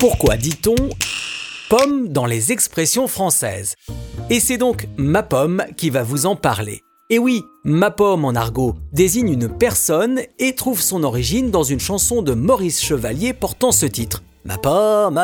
Pourquoi dit-on pomme dans les expressions françaises? Et c'est donc ma pomme qui va vous en parler. Et oui, ma pomme en argot désigne une personne et trouve son origine dans une chanson de Maurice Chevalier portant ce titre. Ma pomme.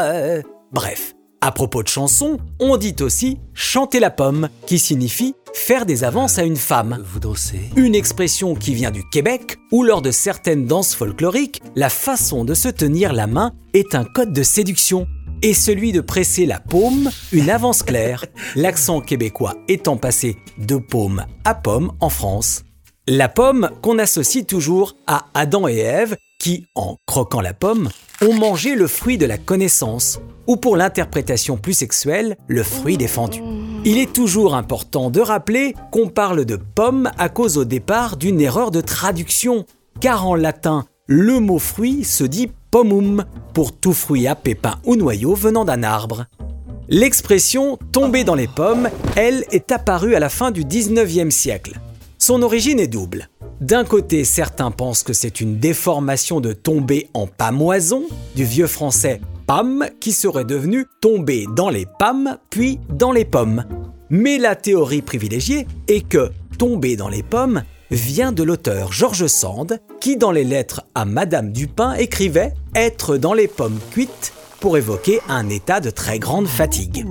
Bref, à propos de chansons, on dit aussi chanter la pomme, qui signifie faire des avances à une femme. Vous dansez Une expression qui vient du Québec, où lors de certaines danses folkloriques, la façon de se tenir la main est un code de séduction, et celui de presser la paume, une avance claire, l'accent québécois étant passé de paume à pomme en France. La pomme qu'on associe toujours à Adam et Ève qui, en croquant la pomme, ont mangé le fruit de la connaissance, ou pour l'interprétation plus sexuelle, le fruit défendu. Il est toujours important de rappeler qu'on parle de pomme à cause au départ d'une erreur de traduction, car en latin, le mot fruit se dit pomum pour tout fruit à pépins ou noyau venant d'un arbre. L'expression tomber dans les pommes, elle, est apparue à la fin du 19e siècle. Son origine est double. D'un côté, certains pensent que c'est une déformation de tomber en pamoison, du vieux français pam, qui serait devenu tomber dans les pâmes, puis dans les pommes. Mais la théorie privilégiée est que tomber dans les pommes vient de l'auteur Georges Sand, qui dans les lettres à Madame Dupin écrivait être dans les pommes cuites pour évoquer un état de très grande fatigue.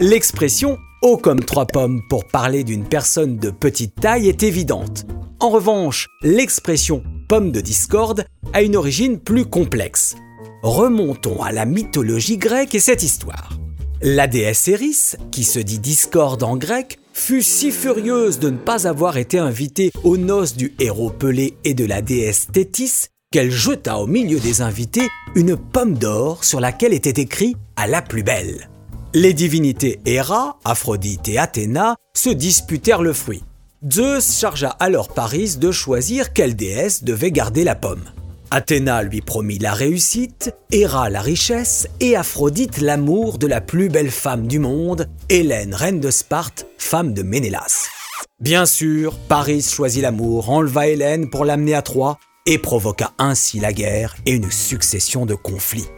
L'expression haut comme trois pommes pour parler d'une personne de petite taille est évidente. En revanche, l'expression pomme de discorde a une origine plus complexe. Remontons à la mythologie grecque et cette histoire. La déesse Eris, qui se dit discorde en grec, fut si furieuse de ne pas avoir été invitée aux noces du héros Pelé et de la déesse Thétis qu'elle jeta au milieu des invités une pomme d'or sur laquelle était écrit à la plus belle. Les divinités Héra, Aphrodite et Athéna se disputèrent le fruit. Zeus chargea alors Paris de choisir quelle déesse devait garder la pomme. Athéna lui promit la réussite, Héra la richesse et Aphrodite l'amour de la plus belle femme du monde, Hélène, reine de Sparte, femme de Ménélas. Bien sûr, Paris choisit l'amour, enleva Hélène pour l'amener à Troie et provoqua ainsi la guerre et une succession de conflits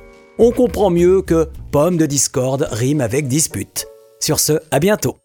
on comprend mieux que pomme de discorde rime avec dispute. Sur ce, à bientôt